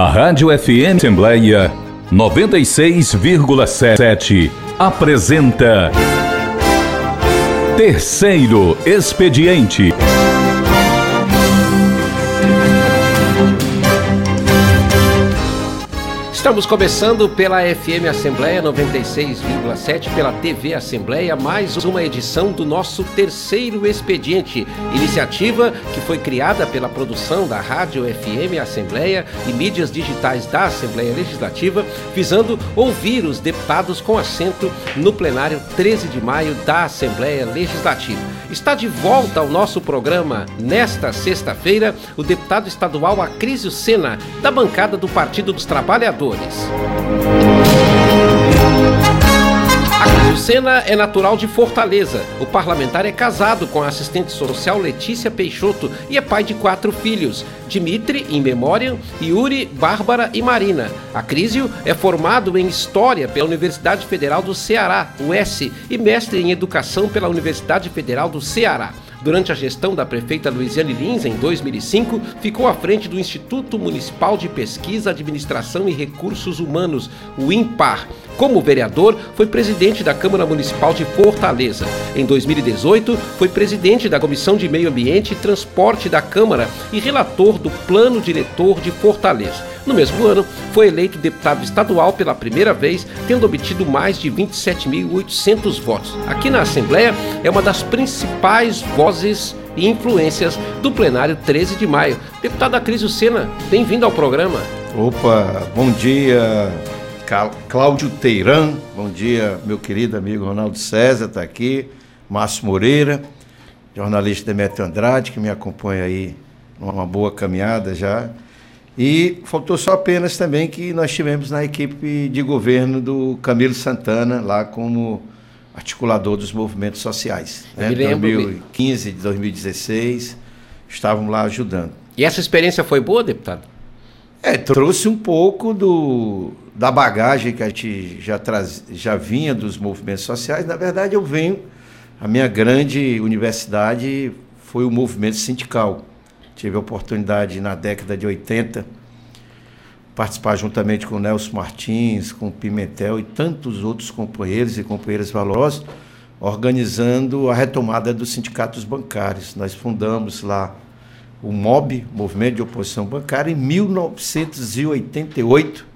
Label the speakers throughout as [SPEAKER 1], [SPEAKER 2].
[SPEAKER 1] A Rádio FM Assembleia 96,7 apresenta Terceiro Expediente.
[SPEAKER 2] Estamos começando pela FM Assembleia 96,7, pela TV Assembleia, mais uma edição do nosso terceiro expediente, iniciativa que foi criada pela produção da Rádio FM Assembleia e mídias digitais da Assembleia Legislativa, visando ouvir os deputados com assento no plenário 13 de maio da Assembleia Legislativa. Está de volta ao nosso programa nesta sexta-feira o deputado estadual Acrísio Sena, da bancada do Partido dos Trabalhadores. Acrisio Sena é natural de Fortaleza. O parlamentar é casado com a assistente social Letícia Peixoto e é pai de quatro filhos: Dimitri, em memória, Yuri, Bárbara e Marina. Acrísio é formado em História pela Universidade Federal do Ceará, UES, e mestre em Educação pela Universidade Federal do Ceará. Durante a gestão da prefeita Luiziane Lins, em 2005, ficou à frente do Instituto Municipal de Pesquisa, Administração e Recursos Humanos, o INPAR. Como vereador, foi presidente da Câmara Municipal de Fortaleza. Em 2018, foi presidente da Comissão de Meio Ambiente e Transporte da Câmara e relator do Plano Diretor de Fortaleza. No mesmo ano, foi eleito deputado estadual pela primeira vez, tendo obtido mais de 27.800 votos. Aqui na Assembleia, é uma das principais vozes e influências do plenário 13 de maio. Deputado Acrisio Sena, bem-vindo ao programa.
[SPEAKER 3] Opa, bom dia, Cláudio Teirã, bom dia, meu querido amigo Ronaldo César, está aqui, Márcio Moreira, jornalista Demetrio Andrade, que me acompanha aí numa boa caminhada já. E faltou só apenas também que nós tivemos na equipe de governo do Camilo Santana, lá como articulador dos movimentos sociais.
[SPEAKER 2] Né? Me lembro.
[SPEAKER 3] 2015, 2016, estávamos lá ajudando.
[SPEAKER 2] E essa experiência foi boa, deputado?
[SPEAKER 3] É, trouxe um pouco do, da bagagem que a gente já, traz, já vinha dos movimentos sociais. Na verdade, eu venho, a minha grande universidade foi o movimento sindical. Tive a oportunidade na década de 80 participar juntamente com o Nelson Martins, com o Pimentel e tantos outros companheiros e companheiras valorosos, organizando a retomada dos sindicatos bancários. Nós fundamos lá o MOB, Movimento de Oposição Bancária, em 1988.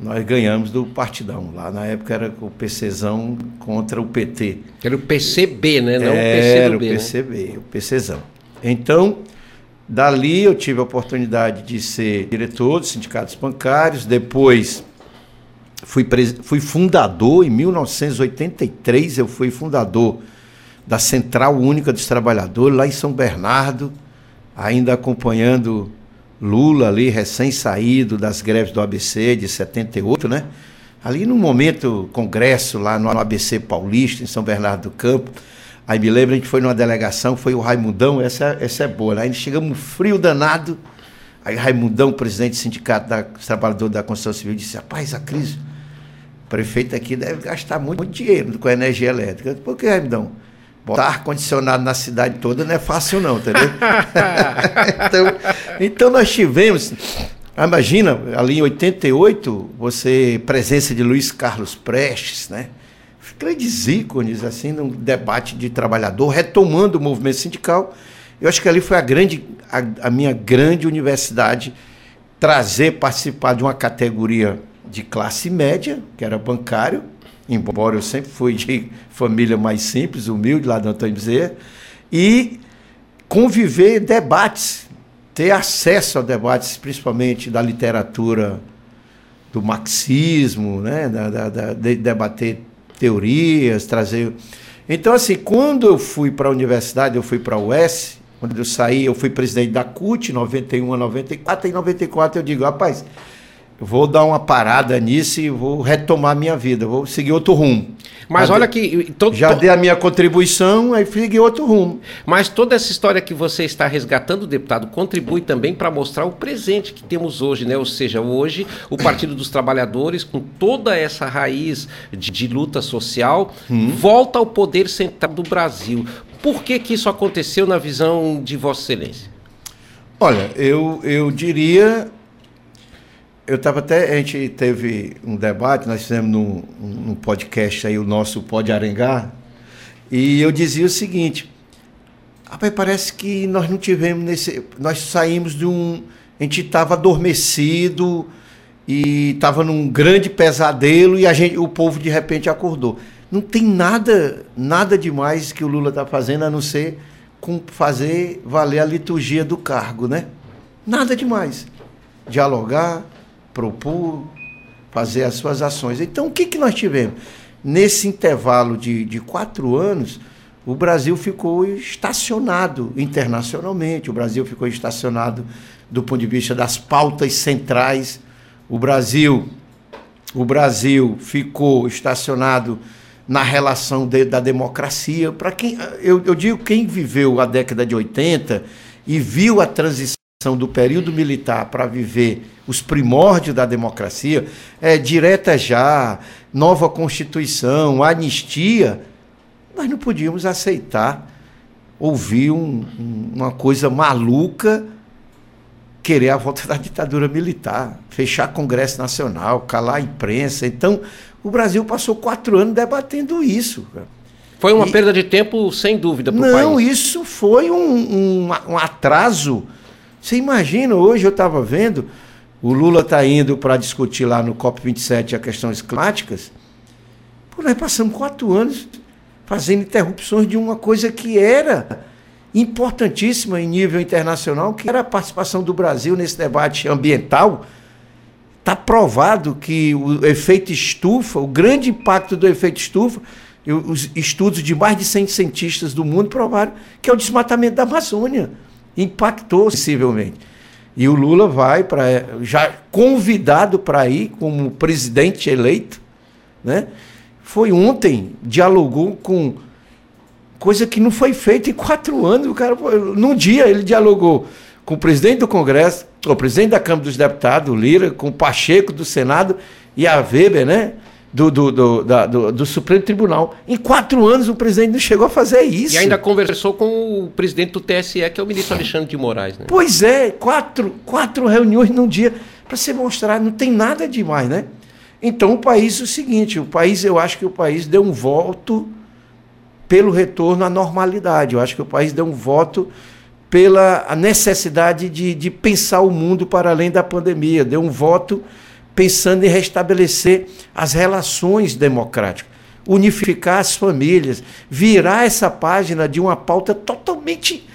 [SPEAKER 3] Nós ganhamos do Partidão. Lá na época era o PCzão contra o PT.
[SPEAKER 2] Era o PCB, né? Não
[SPEAKER 3] era o PCB. Era o PCB, né? o PCzão. Então, Dali eu tive a oportunidade de ser diretor dos sindicatos bancários, depois fui, fui fundador, em 1983 eu fui fundador da Central Única dos Trabalhadores, lá em São Bernardo, ainda acompanhando Lula ali, recém-saído das greves do ABC de 78, né? Ali no momento, congresso lá no ABC Paulista, em São Bernardo do Campo, Aí me lembro, a gente foi numa delegação, foi o Raimundão, essa, essa é boa. Né? Aí chegamos frio danado. Aí Raimundão, presidente do Sindicato da, dos Trabalhadores da Construção Civil, disse: Rapaz, a crise, o prefeito aqui deve gastar muito, muito dinheiro com a energia elétrica. Por que, Raimundão? Botar ar-condicionado na cidade toda não é fácil, não, entendeu? então, então nós tivemos. Imagina, ali em 88, você, presença de Luiz Carlos Prestes, né? Grandes ícones assim num debate de trabalhador, retomando o movimento sindical. Eu acho que ali foi a grande a, a minha grande universidade trazer participar de uma categoria de classe média, que era bancário, embora eu sempre fui de família mais simples, humilde, lá do Antônio Bezerra, e conviver debates, ter acesso a debates, principalmente da literatura do marxismo, né, da, da, da de debater teorias, trazer. Então, assim, quando eu fui para a universidade, eu fui para a UES, quando eu saí, eu fui presidente da CUT, 91 a 94, e em 94 eu digo, rapaz, vou dar uma parada nisso e vou retomar minha vida, vou seguir outro rumo.
[SPEAKER 2] Mas já olha que.
[SPEAKER 3] Todo, já dei a minha contribuição, aí segui outro rumo.
[SPEAKER 2] Mas toda essa história que você está resgatando, deputado, contribui também para mostrar o presente que temos hoje, né? Ou seja, hoje o Partido dos Trabalhadores, com toda essa raiz de, de luta social, hum. volta ao poder central do Brasil. Por que, que isso aconteceu na visão de Vossa Excelência?
[SPEAKER 3] Olha, eu, eu diria eu estava até. A gente teve um debate, nós fizemos num, num podcast aí, o nosso Pode Arengar, e eu dizia o seguinte. Rapaz, parece que nós não tivemos nesse. Nós saímos de um. A gente estava adormecido e estava num grande pesadelo e a gente, o povo de repente acordou. Não tem nada, nada demais que o Lula está fazendo a não ser com fazer valer a liturgia do cargo, né? Nada demais. Dialogar, propor, fazer as suas ações. Então, o que, que nós tivemos? Nesse intervalo de, de quatro anos, o Brasil ficou estacionado internacionalmente, o Brasil ficou estacionado do ponto de vista das pautas centrais. O Brasil, o Brasil ficou estacionado na relação de, da democracia. Para quem eu, eu digo quem viveu a década de 80 e viu a transição do período militar para viver os primórdios da democracia, é direta já, nova constituição, anistia, nós não podíamos aceitar ouvir um, uma coisa maluca querer a volta da ditadura militar, fechar Congresso Nacional, calar a imprensa. Então, o Brasil passou quatro anos debatendo isso.
[SPEAKER 2] Foi uma e, perda de tempo, sem dúvida,
[SPEAKER 3] para o
[SPEAKER 2] país.
[SPEAKER 3] Não, isso foi um, um atraso. Você imagina, hoje eu estava vendo, o Lula está indo para discutir lá no COP27 as questões climáticas. Pô, nós passamos quatro anos fazendo interrupções de uma coisa que era importantíssima em nível internacional, que era a participação do Brasil nesse debate ambiental. Está provado que o efeito estufa, o grande impacto do efeito estufa, os estudos de mais de 100 cientistas do mundo provaram que é o desmatamento da Amazônia. Impactou sensivelmente. E o Lula vai para já convidado para ir como presidente eleito, né? Foi ontem, dialogou com Coisa que não foi feita em quatro anos. O cara, num dia, ele dialogou com o presidente do Congresso, com o presidente da Câmara dos Deputados, o Lira, com o Pacheco do Senado e a Weber, né? Do, do, do, da, do, do, Supremo Tribunal. Em quatro anos o presidente não chegou a fazer isso.
[SPEAKER 2] E ainda conversou com o presidente do TSE, que é o ministro Alexandre de Moraes. Né?
[SPEAKER 3] Pois é, quatro, quatro reuniões num dia para se mostrar, não tem nada demais, né? Então o país é o seguinte, o país, eu acho que o país deu um voto pelo retorno à normalidade. Eu acho que o país deu um voto pela necessidade de, de pensar o mundo para além da pandemia, deu um voto pensando em restabelecer as relações democráticas, unificar as famílias, virar essa página de uma pauta totalmente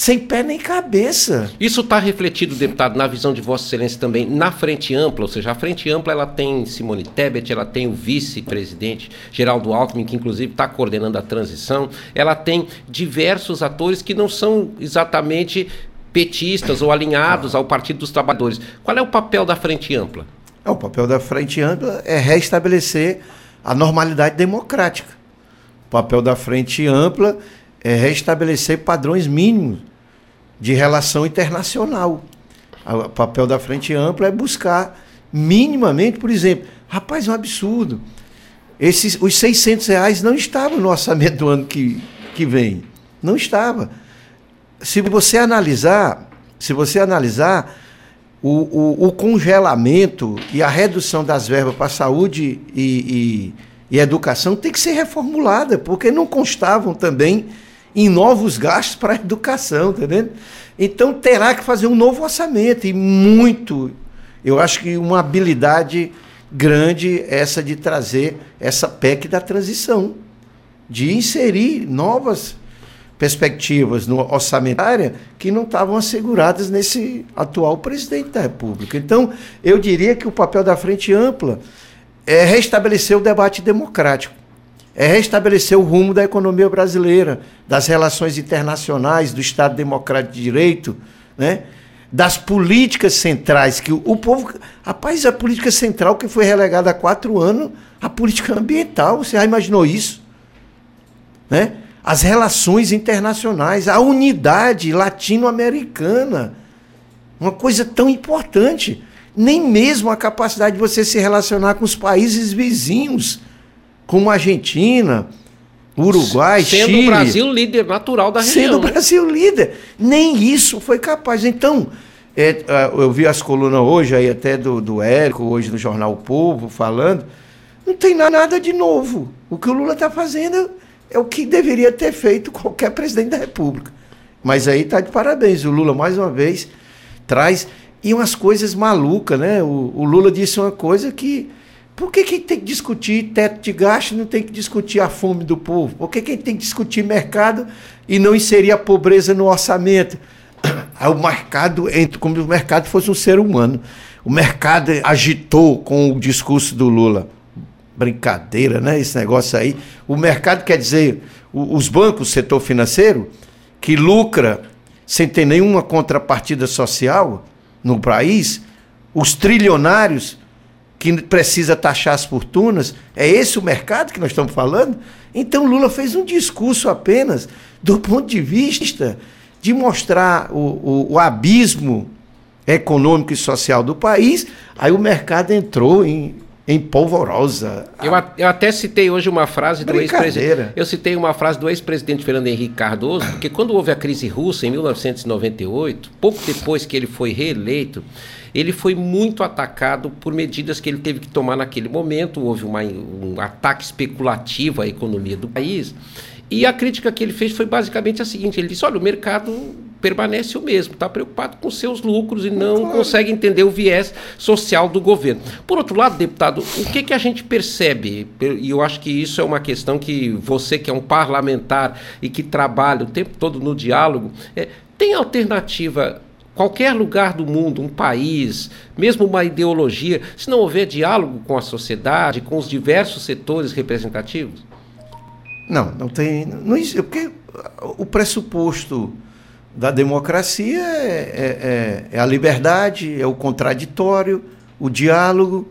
[SPEAKER 3] sem pé nem cabeça.
[SPEAKER 2] Isso está refletido, deputado, na visão de Vossa Excelência também, na frente ampla, ou seja, a frente ampla ela tem Simone Tebet, ela tem o vice-presidente Geraldo Alckmin, que inclusive está coordenando a transição, ela tem diversos atores que não são exatamente petistas ou alinhados ao Partido dos Trabalhadores. Qual é o papel da frente ampla?
[SPEAKER 3] É, o papel da frente ampla é restabelecer a normalidade democrática. O papel da frente ampla é restabelecer padrões mínimos de relação internacional. O papel da frente ampla é buscar minimamente, por exemplo, rapaz, é um absurdo. Esses, os 600 reais não estavam no orçamento do ano que, que vem. Não estava. Se você analisar, se você analisar o, o, o congelamento e a redução das verbas para saúde e, e, e educação tem que ser reformulada, porque não constavam também em novos gastos para a educação, tá? Então terá que fazer um novo orçamento e muito, eu acho que uma habilidade grande essa de trazer essa PEC da transição, de inserir novas perspectivas no orçamentária que não estavam asseguradas nesse atual presidente da República. Então, eu diria que o papel da frente ampla é restabelecer o debate democrático é restabelecer o rumo da economia brasileira, das relações internacionais, do Estado Democrático de Direito, né? das políticas centrais, que o, povo. Rapaz, a política central que foi relegada há quatro anos, a política ambiental, você já imaginou isso? Né? As relações internacionais, a unidade latino-americana, uma coisa tão importante. Nem mesmo a capacidade de você se relacionar com os países vizinhos como a Argentina, Uruguai,
[SPEAKER 2] sendo
[SPEAKER 3] Chile.
[SPEAKER 2] Sendo o Brasil líder natural da região.
[SPEAKER 3] Sendo o Brasil líder. Nem isso foi capaz. Então, É, ah, eu vi as colunas hoje aí até do, do Érico, hoje no Jornal o Povo, falando. Não tem nada de novo. O que o Lula está fazendo é o que deveria ter feito qualquer presidente da República. Mas aí está de parabéns. O Lula, mais uma vez, traz. E umas coisas malucas, né? O, o Lula disse uma coisa que. Por que, quem tem que discutir teto de gasto não tem que discutir a fome do povo? Por que quem tem que discutir mercado e não inserir a pobreza no orçamento? O mercado, como se o mercado fosse um ser humano. O mercado agitou com o discurso do Lula. Brincadeira, né? Esse negócio aí. O mercado quer dizer, os bancos, o setor financeiro, que lucra sem ter nenhuma contrapartida social no país, os trilionários que precisa taxar as fortunas, é esse o mercado que nós estamos falando? Então Lula fez um discurso apenas do ponto de vista de mostrar o, o, o abismo econômico e social do país, aí o mercado entrou em, em polvorosa.
[SPEAKER 2] Eu, eu até citei hoje uma frase do ex-presidente. Eu citei uma frase do ex-presidente Fernando Henrique Cardoso, porque quando houve a crise russa em 1998, pouco depois que ele foi reeleito, ele foi muito atacado por medidas que ele teve que tomar naquele momento. Houve uma, um ataque especulativo à economia do país. E a crítica que ele fez foi basicamente a seguinte: ele disse, olha, o mercado permanece o mesmo, está preocupado com seus lucros e não claro. consegue entender o viés social do governo. Por outro lado, deputado, o que, que a gente percebe, e eu acho que isso é uma questão que você, que é um parlamentar e que trabalha o tempo todo no diálogo, é, tem alternativa qualquer lugar do mundo, um país, mesmo uma ideologia, se não houver diálogo com a sociedade, com os diversos setores representativos?
[SPEAKER 3] Não, não tem. Não, porque o pressuposto da democracia é, é, é, é, a liberdade, é o contraditório, o diálogo.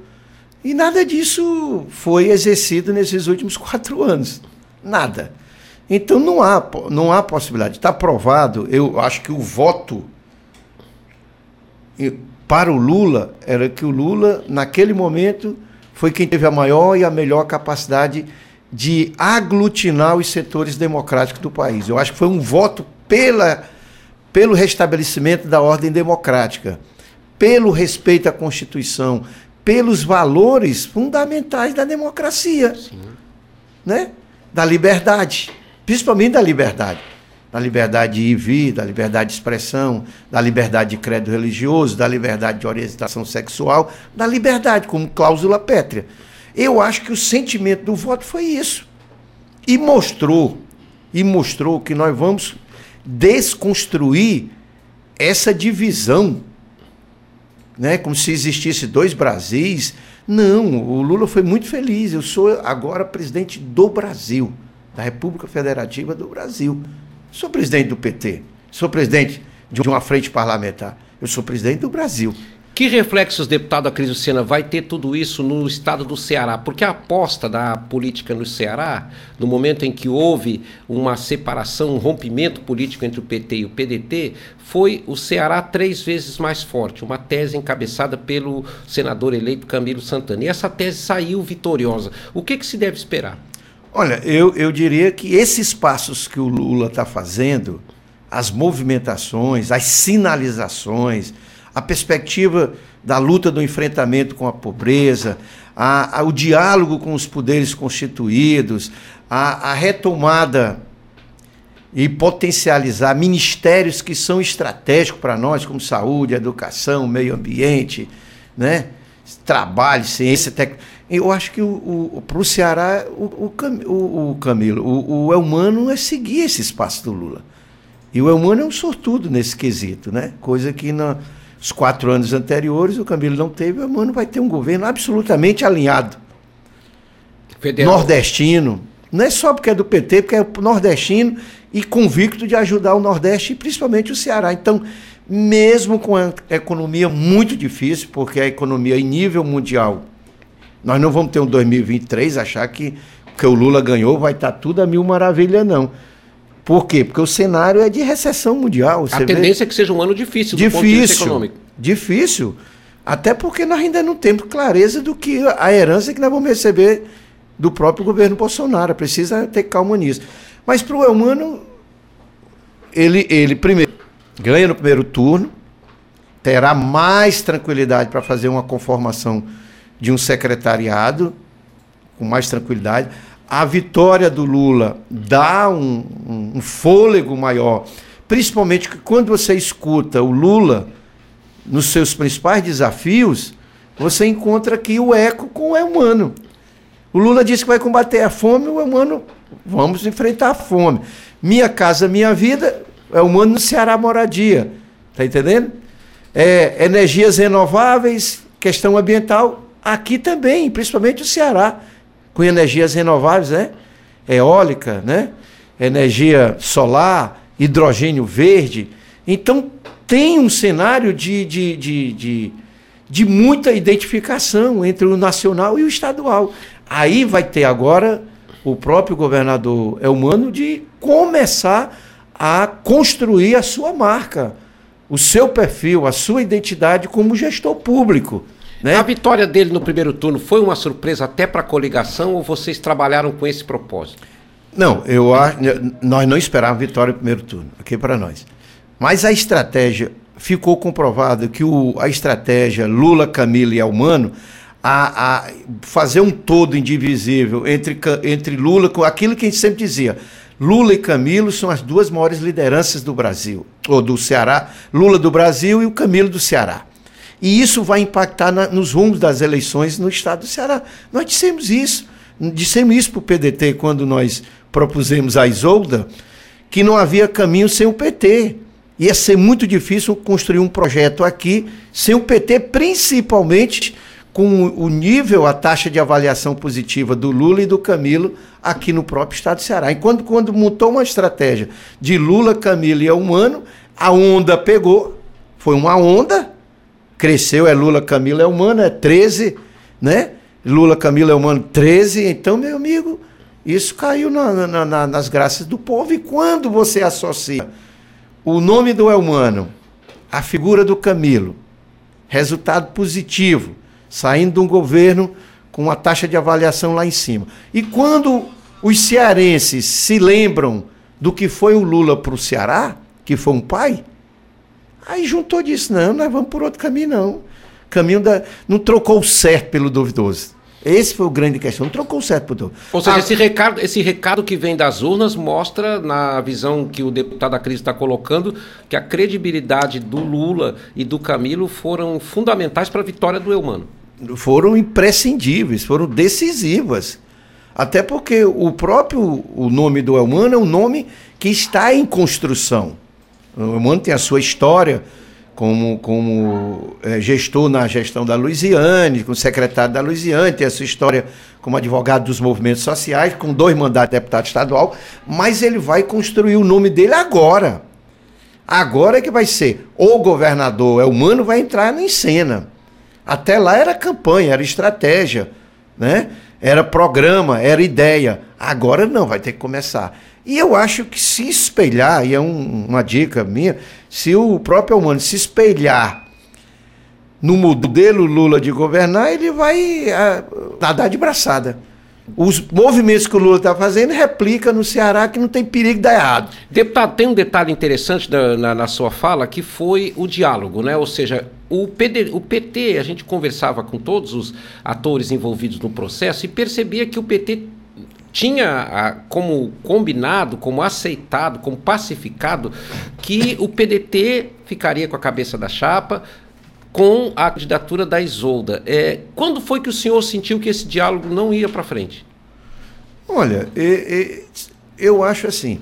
[SPEAKER 3] E nada disso foi exercido nesses últimos quatro anos. Nada. Então não há, não há possibilidade. Está provado, eu acho que o voto para o Lula era que o Lula, naquele momento, foi quem teve a maior e a melhor capacidade de aglutinar os setores democráticos do país. Eu acho que foi um voto pela, pelo restabelecimento da ordem democrática, pelo respeito à Constituição, pelos valores fundamentais da democracia, Sim. né? da liberdade, principalmente da liberdade. Da liberdade de ir e vir, da liberdade de expressão, da liberdade de credo religioso, da liberdade de orientação sexual, da liberdade como cláusula pétrea. Eu acho que o sentimento do voto foi isso. E mostrou, e mostrou que nós vamos desconstruir essa divisão, né? Como se existisse dois Brasis. Não, o Lula foi muito feliz. Eu sou agora presidente do Brasil, da República Federativa do Brasil. Sou presidente do PT, sou presidente de uma frente parlamentar. Eu sou presidente do Brasil.
[SPEAKER 2] Que reflexos, deputado Acrisio Sena, vai ter tudo isso no estado do Ceará? Porque a aposta da política no Ceará, no momento em que houve uma separação, um rompimento político entre o PT e o PDT, foi o Ceará três vezes mais forte, uma tese encabeçada pelo senador eleito Camilo Santana. E essa tese saiu vitoriosa. O que, que se deve esperar?
[SPEAKER 3] Olha, eu, eu diria que esses passos que o Lula está fazendo, as movimentações, as sinalizações, a perspectiva da luta do enfrentamento com a pobreza, a, a, o diálogo com os poderes constituídos, a, a retomada e potencializar ministérios que são estratégicos para nós, como saúde, educação, meio ambiente, né? trabalho, ciência, técnica. Eu acho que o, o para o Ceará, o, o, o Camilo, o, o Elmano é seguir esse espaço do Lula. E o Elmano é um sortudo nesse quesito, né? Coisa que não os quatro anos anteriores, o Camilo não teve, o Mano vai ter um governo absolutamente alinhado. Federal. Nordestino. Não é só porque é do PT, porque é nordestino e convicto de ajudar o Nordeste e principalmente o Ceará. Então, mesmo com a economia muito difícil, porque a economia em nível mundial, nós não vamos ter um 2023 achar que que o Lula ganhou vai estar tudo a mil maravilha, não. Por quê? Porque o cenário é de recessão mundial.
[SPEAKER 2] A tendência vê? é que seja um ano difícil do
[SPEAKER 3] difícil, ponto de vista econômico. Difícil. Até porque nós ainda não temos clareza do que a herança que nós vamos receber do próprio governo Bolsonaro. Precisa ter calma nisso. Mas para o Elmano, ele, ele primeiro ganha no primeiro turno, terá mais tranquilidade para fazer uma conformação de um secretariado, com mais tranquilidade. A vitória do Lula dá um, um, um fôlego maior, principalmente quando você escuta o Lula nos seus principais desafios, você encontra aqui o eco com o humano. O Lula disse que vai combater a fome, o humano, vamos enfrentar a fome. Minha casa, minha vida, é humano no Ceará moradia. Tá entendendo? É, energias renováveis, questão ambiental, aqui também, principalmente o Ceará, com energias renováveis, né? Eólica, né? Energia solar, hidrogênio verde. Então, tem um cenário de, de, de, de, de muita identificação entre o nacional e o estadual. Aí vai ter agora o próprio governador Elmano de começar a construir a sua marca, o seu perfil, a sua identidade como gestor público. Né?
[SPEAKER 2] A vitória dele no primeiro turno foi uma surpresa até para a coligação ou vocês trabalharam com esse propósito?
[SPEAKER 3] Não, eu acho, nós não esperávamos vitória no primeiro turno, aqui para nós. Mas a estratégia, ficou comprovado que o, a estratégia Lula, Camila e Almano, a, a, fazer um todo indivisível entre, entre Lula, com aquilo que a gente sempre dizia, Lula e Camilo são as duas maiores lideranças do Brasil, ou do Ceará, Lula do Brasil e o Camilo do Ceará. E isso vai impactar na, nos rumos das eleições no estado do Ceará. Nós dissemos isso. Dissemos isso para o PDT quando nós propusemos a Isolda, que não havia caminho sem o PT ia ser muito difícil construir um projeto aqui sem o PT, principalmente com o nível, a taxa de avaliação positiva do Lula e do Camilo aqui no próprio estado do Ceará. E quando, quando montou uma estratégia de Lula, Camilo e Humano, a onda pegou, foi uma onda, cresceu, é Lula, Camilo, é Humano, é 13, né? Lula, Camilo, é Humano, 13. Então, meu amigo, isso caiu na, na, na, nas graças do povo. E quando você associa o nome do Elmano, a figura do Camilo, resultado positivo, saindo de um governo com uma taxa de avaliação lá em cima. E quando os cearenses se lembram do que foi o Lula para o Ceará, que foi um pai, aí juntou disso, não, nós vamos por outro caminho, não. Caminho da. Não trocou o certo pelo duvidoso. Esse foi o grande questão. Não trocou certo por todo.
[SPEAKER 2] Ou seja, ah, esse, recado, esse recado que vem das urnas mostra, na visão que o deputado da crise está colocando, que a credibilidade do Lula e do Camilo foram fundamentais para a vitória do Eumano.
[SPEAKER 3] Foram imprescindíveis, foram decisivas. Até porque o próprio o nome do Elmano é um nome que está em construção. O Elmano tem a sua história, como, como é, gestor na gestão da Luiziane, como secretário da Luiziane, tem a sua história como advogado dos movimentos sociais, com dois mandatos de deputado estadual, mas ele vai construir o nome dele agora. Agora é que vai ser. O governador é humano, vai entrar em cena. Até lá era campanha, era estratégia, né? Era programa, era ideia. Agora não, vai ter que começar. E eu acho que se espelhar, e é um, uma dica minha, se o próprio humano se espelhar no modelo Lula de governar, ele vai a, ah, nadar de braçada. Os movimentos que o Lula está fazendo replica no Ceará que não tem perigo de dar errado.
[SPEAKER 2] Deputado, tem um detalhe interessante na, na, na sua fala que foi o diálogo, né? Ou seja, o, PD, o PT, a gente conversava com todos os atores envolvidos no processo e percebia que o PT tinha como combinado, como aceitado, como pacificado, que o PDT ficaria com a cabeça da chapa com a candidatura da Isolda. É, quando foi que o senhor sentiu que esse diálogo não ia para frente?
[SPEAKER 3] Olha, eu acho assim,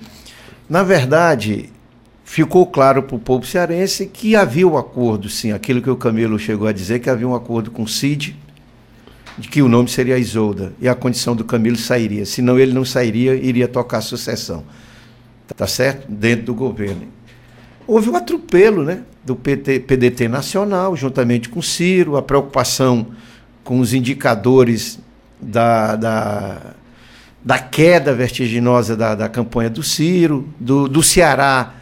[SPEAKER 3] na verdade, ficou claro para o povo cearense que havia um acordo, sim, aquilo que o Camilo chegou a dizer, que havia um acordo com o CID, de que o nome seria Isolda e a condição do Camilo sairia. Senão ele não sairia, iria tocar a sucessão. Tá certo? Dentro do governo. Houve um atropelo né, do PT, PDT nacional, juntamente com o Ciro, a preocupação com os indicadores da, da, da queda vertiginosa da, da campanha do Ciro, do, do Ceará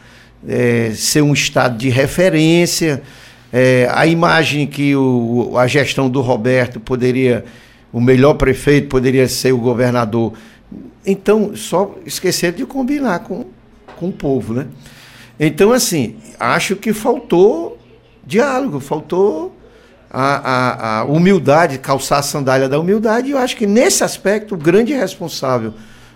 [SPEAKER 3] é, ser um estado de referência é, a imagem que o, a gestão do Roberto poderia, o melhor prefeito poderia ser o governador. Então, só esquecer de combinar com, com o povo, né? Então, assim, acho que faltou diálogo, faltou a, a, a, humildade, calçar a sandália da humildade. E eu acho que nesse aspecto, o grande responsável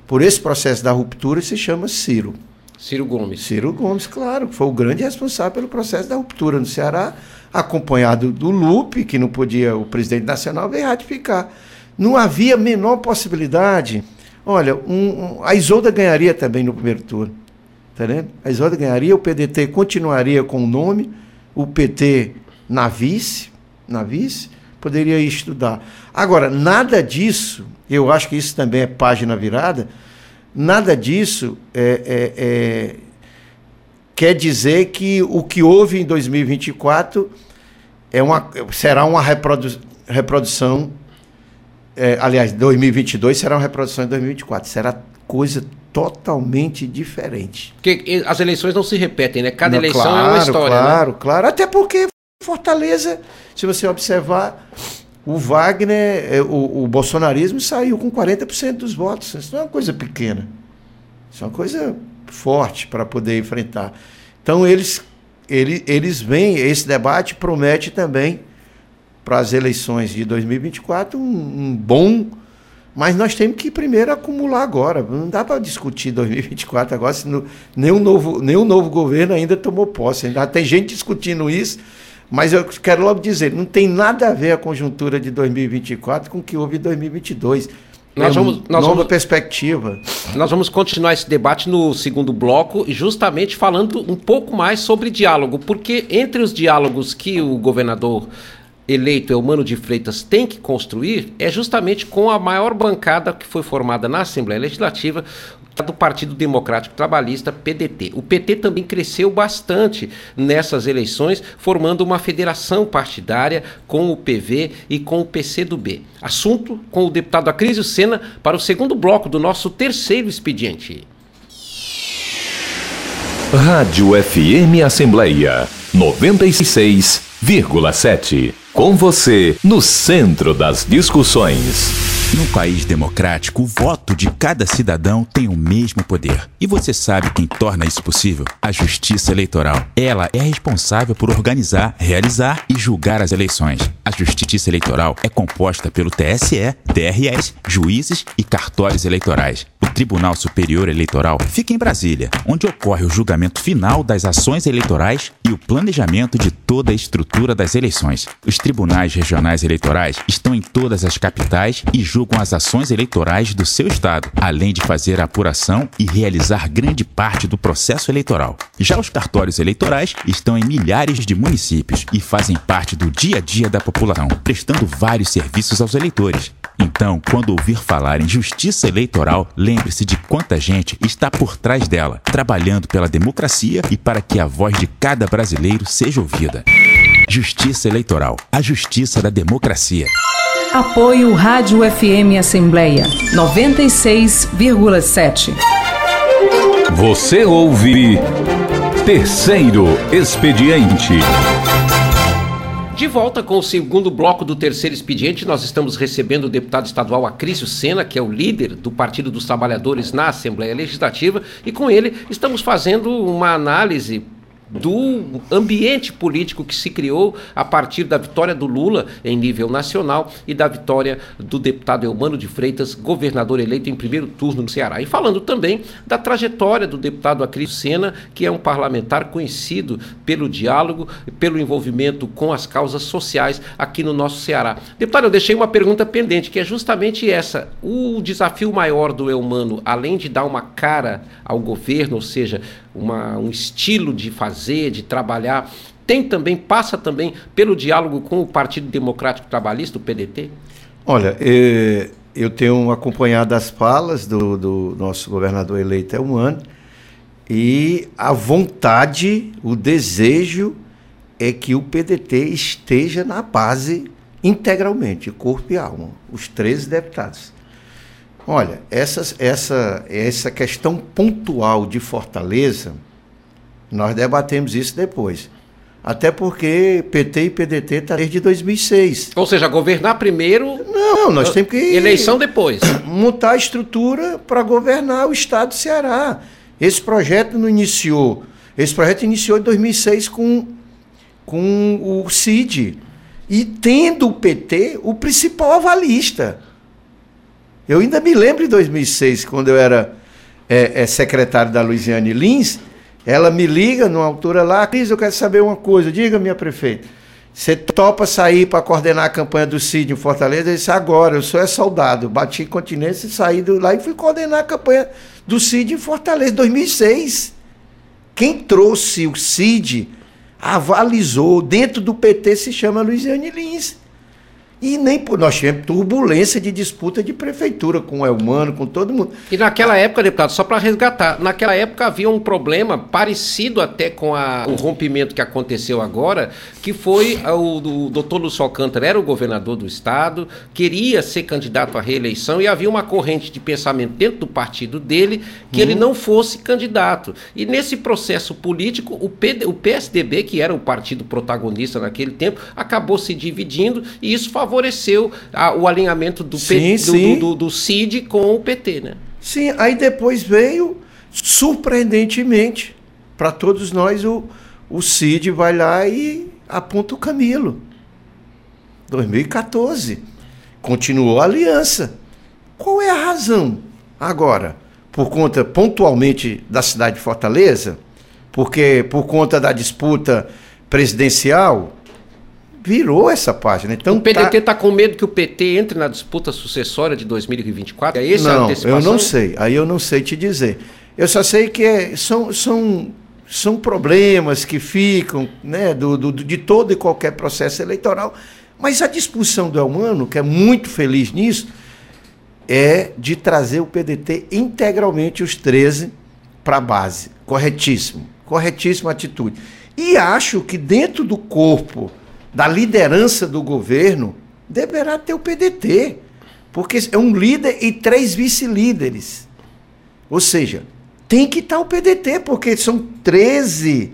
[SPEAKER 3] por esse processo da ruptura se chama Ciro.
[SPEAKER 2] Ciro Gomes.
[SPEAKER 3] Ciro Gomes, claro, que foi o grande responsável pelo processo da ruptura no Ceará, acompanhado do Lupe, que não podia, o presidente nacional, veio ratificar. Não havia menor possibilidade. Olha, um, um, a Isolda ganharia também no primeiro turno. Tá? A Isolda ganharia, o PDT continuaria com o nome, o PT na vice, na vice, poderia estudar. Agora, nada disso, eu acho que isso também é página virada, nada disso é, é, é, quer dizer que o que houve em 2024 é uma, será uma reprodu, reprodução. É, aliás, 2022 será uma reprodução em 2024. Será coisa totalmente diferente.
[SPEAKER 2] Porque as eleições não se repetem, né? Cada não, eleição claro, é uma história.
[SPEAKER 3] Claro, né? claro. Até porque Fortaleza, se você observar, o Wagner, é, o, o bolsonarismo saiu com 40% dos votos. Isso não é uma coisa pequena. Isso é uma coisa forte para poder enfrentar. Então, eles, eles, eles veem, esse debate promete também para as eleições de 2024 um, um bom. Mas nós temos que primeiro acumular agora. Não dá para discutir 2024 agora, se não, nenhum, novo, nenhum novo governo ainda tomou posse. Ainda tem gente discutindo isso mas eu quero logo dizer, não tem nada a ver a conjuntura de 2024 com o que houve em 2022. Nós é vamos, nós nova vamos, perspectiva.
[SPEAKER 2] Nós vamos continuar esse debate no segundo bloco, justamente falando um pouco mais sobre diálogo, porque entre os diálogos que o governador eleito Eumano de Freitas tem que construir é justamente com a maior bancada que foi formada na Assembleia Legislativa, do Partido Democrático Trabalhista, PDT. O PT também cresceu bastante nessas eleições, formando uma federação partidária com o PV e com o PCdoB. Assunto com o deputado Acrísio Sena para o segundo bloco do nosso terceiro expediente.
[SPEAKER 1] Rádio FM Assembleia 96,7. Com você no centro das discussões.
[SPEAKER 4] Num país democrático, o voto de cada cidadão tem o mesmo poder. E você sabe quem torna isso possível? A Justiça Eleitoral. Ela é responsável por organizar, realizar e julgar as eleições. A Justiça Eleitoral é composta pelo TSE, TRS, juízes e cartórios eleitorais. Tribunal Superior Eleitoral fica em Brasília, onde ocorre o julgamento final das ações eleitorais e o planejamento de toda a estrutura das eleições. Os tribunais regionais eleitorais estão em todas as capitais e julgam as ações eleitorais do seu estado, além de fazer a apuração e realizar grande parte do processo eleitoral. Já os cartórios eleitorais estão em milhares de municípios e fazem parte do dia a dia da população, prestando vários serviços aos eleitores. Então, quando ouvir falar em justiça eleitoral, lembre-se de quanta gente está por trás dela, trabalhando pela democracia e para que a voz de cada brasileiro seja ouvida. Justiça Eleitoral a justiça da democracia.
[SPEAKER 5] Apoio Rádio FM Assembleia 96,7.
[SPEAKER 1] Você ouve Terceiro Expediente.
[SPEAKER 2] De volta com o segundo bloco do terceiro expediente, nós estamos recebendo o deputado estadual Acrício Sena, que é o líder do Partido dos Trabalhadores na Assembleia Legislativa, e com ele estamos fazendo uma análise do ambiente político que se criou a partir da vitória do Lula em nível nacional e da vitória do deputado Eumano de Freitas, governador eleito em primeiro turno no Ceará. E falando também da trajetória do deputado Acris Sena, que é um parlamentar conhecido pelo diálogo, pelo envolvimento com as causas sociais aqui no nosso Ceará. Deputado, eu deixei uma pergunta pendente, que é justamente essa. O desafio maior do Eumano, além de dar uma cara ao governo, ou seja, uma, um estilo de fazer, de trabalhar, tem também, passa também pelo diálogo com o Partido Democrático Trabalhista, o PDT?
[SPEAKER 3] Olha, é, eu tenho acompanhado as falas do, do nosso governador eleito Elmano e a vontade, o desejo é que o PDT esteja na base integralmente, corpo e alma, os 13 deputados. Olha, essa, essa, essa questão pontual de Fortaleza, nós debatemos isso depois. Até porque PT e PDT está desde 2006.
[SPEAKER 2] Ou seja, governar primeiro.
[SPEAKER 3] Não, nós temos que.
[SPEAKER 2] Eleição depois.
[SPEAKER 3] Montar a estrutura para governar o estado do Ceará. Esse projeto não iniciou. Esse projeto iniciou em 2006 com, com o CID. E tendo o PT o principal avalista. Eu ainda me lembro de 2006, quando eu era é, é, secretário da Luiziane Lins, ela me liga numa altura lá, Cris, eu quero saber uma coisa, diga, minha prefeita. Você topa sair para coordenar a campanha do CID em Fortaleza? Eu disse, agora, eu sou é soldado. Bati continência e saí do, lá e fui coordenar a campanha do CID em Fortaleza, 2006. Quem trouxe o CID, avalizou, dentro do PT se chama Luiziane Lins. E nem por nós tivemos turbulência de disputa de prefeitura com o Elmano, com todo mundo.
[SPEAKER 2] E naquela época, deputado, só para resgatar, naquela época havia um problema parecido até com a, o rompimento que aconteceu agora, que foi o, o doutor Lúcio Alcântara era o governador do estado, queria ser candidato à reeleição e havia uma corrente de pensamento dentro do partido dele que hum. ele não fosse candidato. E nesse processo político, o, PD, o PSDB, que era o partido protagonista naquele tempo, acabou se dividindo e isso favoreceu a, o alinhamento do, sim, P, sim. Do, do, do, CID com o PT, né?
[SPEAKER 3] Sim, aí depois veio, surpreendentemente, para todos nós, o, o CID vai lá e aponta o Camilo. 2014. Continuou a aliança. Qual é a razão agora? Por conta pontualmente da cidade de Fortaleza? Porque por conta da disputa presidencial, virou essa página. Então,
[SPEAKER 2] o PDT está tá com medo que o PT entre na disputa sucessória de 2024? É esse
[SPEAKER 3] não, a eu não sei. Aí eu não sei te dizer. Eu só sei que é, são, são, são problemas que ficam né, do, do, de todo e qualquer processo eleitoral. Mas a discussão do Elmano, que é muito feliz nisso, é de trazer o PDT integralmente os 13 para a base. Corretíssimo. Corretíssima atitude. E acho que dentro do corpo da liderança do governo, deverá ter o PDT, porque é um líder e três vice-líderes. Ou seja, tem que estar o PDT, porque são 13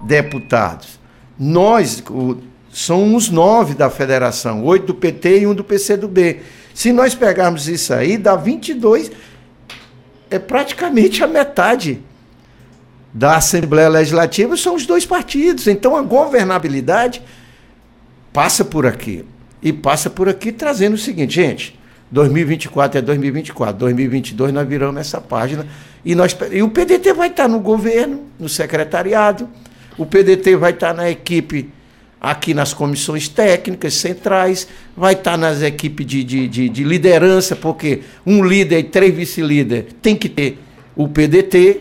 [SPEAKER 3] deputados. Nós o, somos nove da federação, oito do PT e um do PCdoB. Se nós pegarmos isso aí, dá 22, é praticamente a metade da Assembleia Legislativa são os dois partidos. Então a governabilidade passa por aqui. E passa por aqui trazendo o seguinte, gente, 2024 é 2024, 2022 nós viramos essa página e, nós, e o PDT vai estar no governo, no secretariado, o PDT vai estar na equipe aqui nas comissões técnicas centrais, vai estar nas equipes de, de, de, de liderança, porque um líder e três vice-líderes tem que ter o PDT,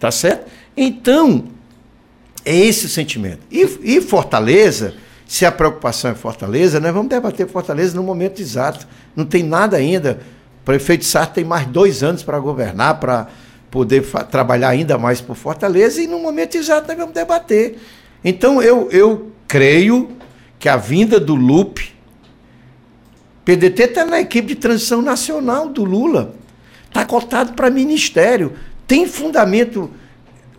[SPEAKER 3] Tá certo? Então, é esse o sentimento. E, e Fortaleza, se a preocupação é Fortaleza, nós vamos debater Fortaleza no momento exato. Não tem nada ainda. O prefeito Sarto tem mais dois anos para governar, para poder trabalhar ainda mais por Fortaleza, e no momento exato nós vamos debater. Então, eu, eu creio que a vinda do Lupe. PDT está na equipe de transição nacional do Lula. Está cotado para ministério tem fundamento,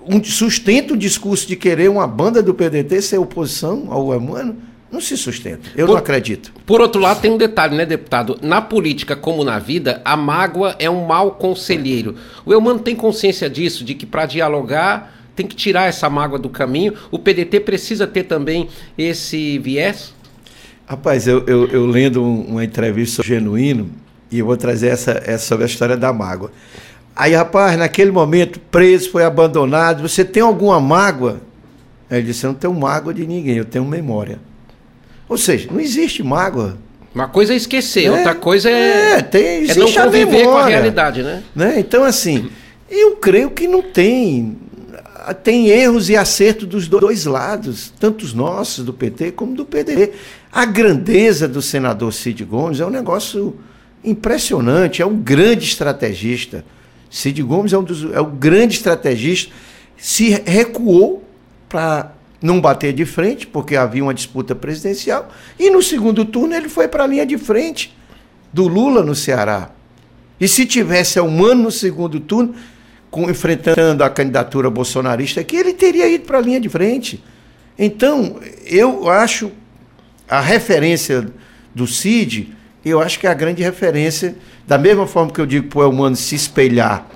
[SPEAKER 3] um, sustenta o discurso de querer uma banda do PDT ser oposição ao Emano? Não se sustenta. Eu por, não acredito.
[SPEAKER 2] Por outro lado, tem um detalhe, né, deputado? Na política, como na vida, a mágoa é um mau conselheiro. O Elmano tem consciência disso, de que para dialogar tem que tirar essa mágoa do caminho. O PDT precisa ter também esse viés?
[SPEAKER 3] Rapaz, eu, eu, eu lendo uma entrevista genuíno, e eu vou trazer essa, essa sobre a história da mágoa. Aí, rapaz, naquele momento, preso, foi abandonado. Você tem alguma mágoa? Aí ele disse: Eu não tenho mágoa de ninguém, eu tenho memória. Ou seja, não existe mágoa.
[SPEAKER 2] Uma coisa é esquecer, é, outra coisa é,
[SPEAKER 3] é, tem, é não
[SPEAKER 2] conviver com a realidade, né?
[SPEAKER 3] né? Então, assim, eu creio que não tem. Tem erros e acertos dos dois lados, tanto os nossos, do PT, como do PDT. A grandeza do senador Cid Gomes é um negócio impressionante, é um grande estrategista. Cid Gomes é, um dos, é o grande estrategista, se recuou para não bater de frente, porque havia uma disputa presidencial, e no segundo turno ele foi para a linha de frente do Lula no Ceará. E se tivesse humano no segundo turno, com, enfrentando a candidatura bolsonarista aqui, ele teria ido para a linha de frente. Então, eu acho a referência do Cid eu acho que é a grande referência, da mesma forma que eu digo para o Elmano se espelhar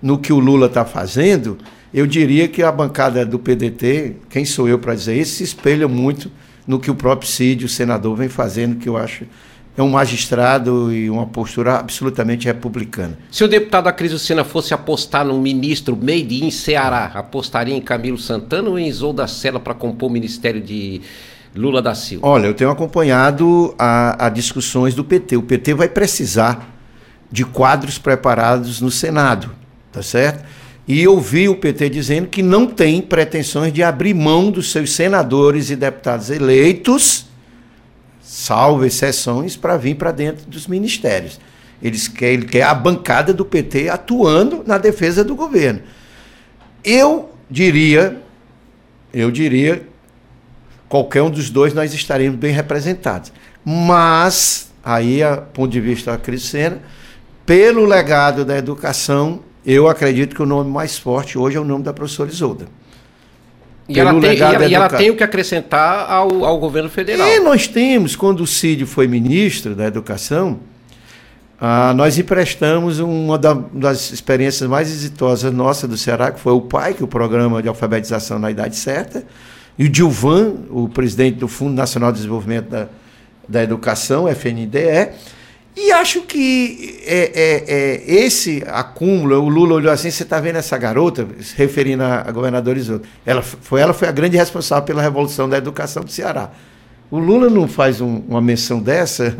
[SPEAKER 3] no que o Lula está fazendo, eu diria que a bancada do PDT, quem sou eu para dizer isso, se espelha muito no que o próprio Cid, o senador, vem fazendo, que eu acho é um magistrado e uma postura absolutamente republicana.
[SPEAKER 2] Se o deputado Acrisio Sena fosse apostar num ministro made in Ceará, apostaria em Camilo Santana ou em Isolda Sela para compor o ministério de Lula da Silva?
[SPEAKER 3] Olha, eu tenho acompanhado a, a discussões do PT. O PT vai precisar de quadros preparados no Senado, tá certo? E ouvi o PT dizendo que não tem pretensões de abrir mão dos seus senadores e deputados eleitos salvo exceções, para vir para dentro dos ministérios. Eles quer, ele quer a bancada do PT atuando na defesa do governo. Eu diria, eu diria, qualquer um dos dois nós estaremos bem representados. Mas, aí, a ponto de vista da Criscena, pelo legado da educação, eu acredito que o nome mais forte hoje é o nome da professora Isolda.
[SPEAKER 2] E ela, tem, e, ela, e ela, tem, o que acrescentar ao, ao governo federal.
[SPEAKER 3] E nós temos, quando o Cid foi ministro da Educação, ah, nós emprestamos uma das experiências mais exitosas nossa do Ceará, que foi o PAI, que é o Programa de Alfabetização na Idade Certa, e o Dilvan, o presidente do Fundo Nacional de Desenvolvimento da, da Educação, FNDE, e acho que é, é, é, esse acúmulo, o Lula olhou assim, você está vendo essa garota, se referindo a, a governadora Isolda, ela foi, ela foi a grande responsável pela revolução da educação do Ceará. O Lula não faz um, uma menção dessa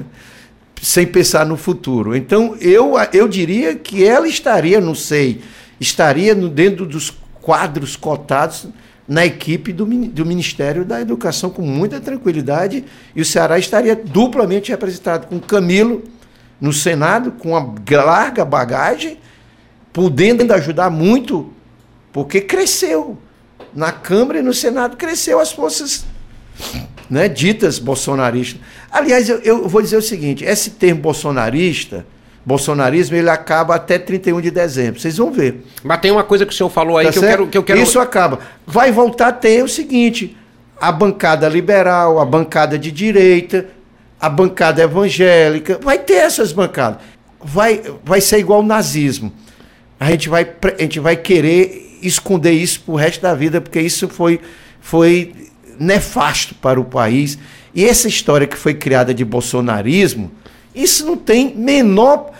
[SPEAKER 3] sem pensar no futuro. Então, eu, eu diria que ela estaria, não sei, estaria no, dentro dos quadros cotados na equipe do, do Ministério da Educação com muita tranquilidade e o Ceará estaria duplamente representado com Camilo no Senado com uma larga bagagem, podendo ajudar muito, porque cresceu. Na Câmara e no Senado cresceu as forças né, ditas bolsonaristas. Aliás, eu, eu vou dizer o seguinte: esse termo bolsonarista, bolsonarismo, ele acaba até 31 de dezembro. Vocês vão ver.
[SPEAKER 2] Mas tem uma coisa que o senhor falou aí tá que, eu quero, que eu quero.
[SPEAKER 3] Isso acaba. Vai voltar a ter o seguinte: a bancada liberal, a bancada de direita, a bancada evangélica, vai ter essas bancadas. Vai, vai ser igual o nazismo. A gente vai, a gente vai querer esconder isso pro resto da vida, porque isso foi, foi nefasto para o país. E essa história que foi criada de bolsonarismo, isso não tem menor